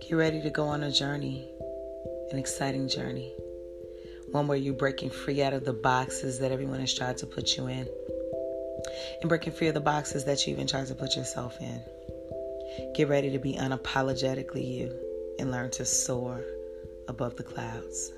Get ready to go on a journey, an exciting journey. One where you're breaking free out of the boxes that everyone has tried to put you in, and breaking free of the boxes that you even tried to put yourself in. Get ready to be unapologetically you and learn to soar above the clouds.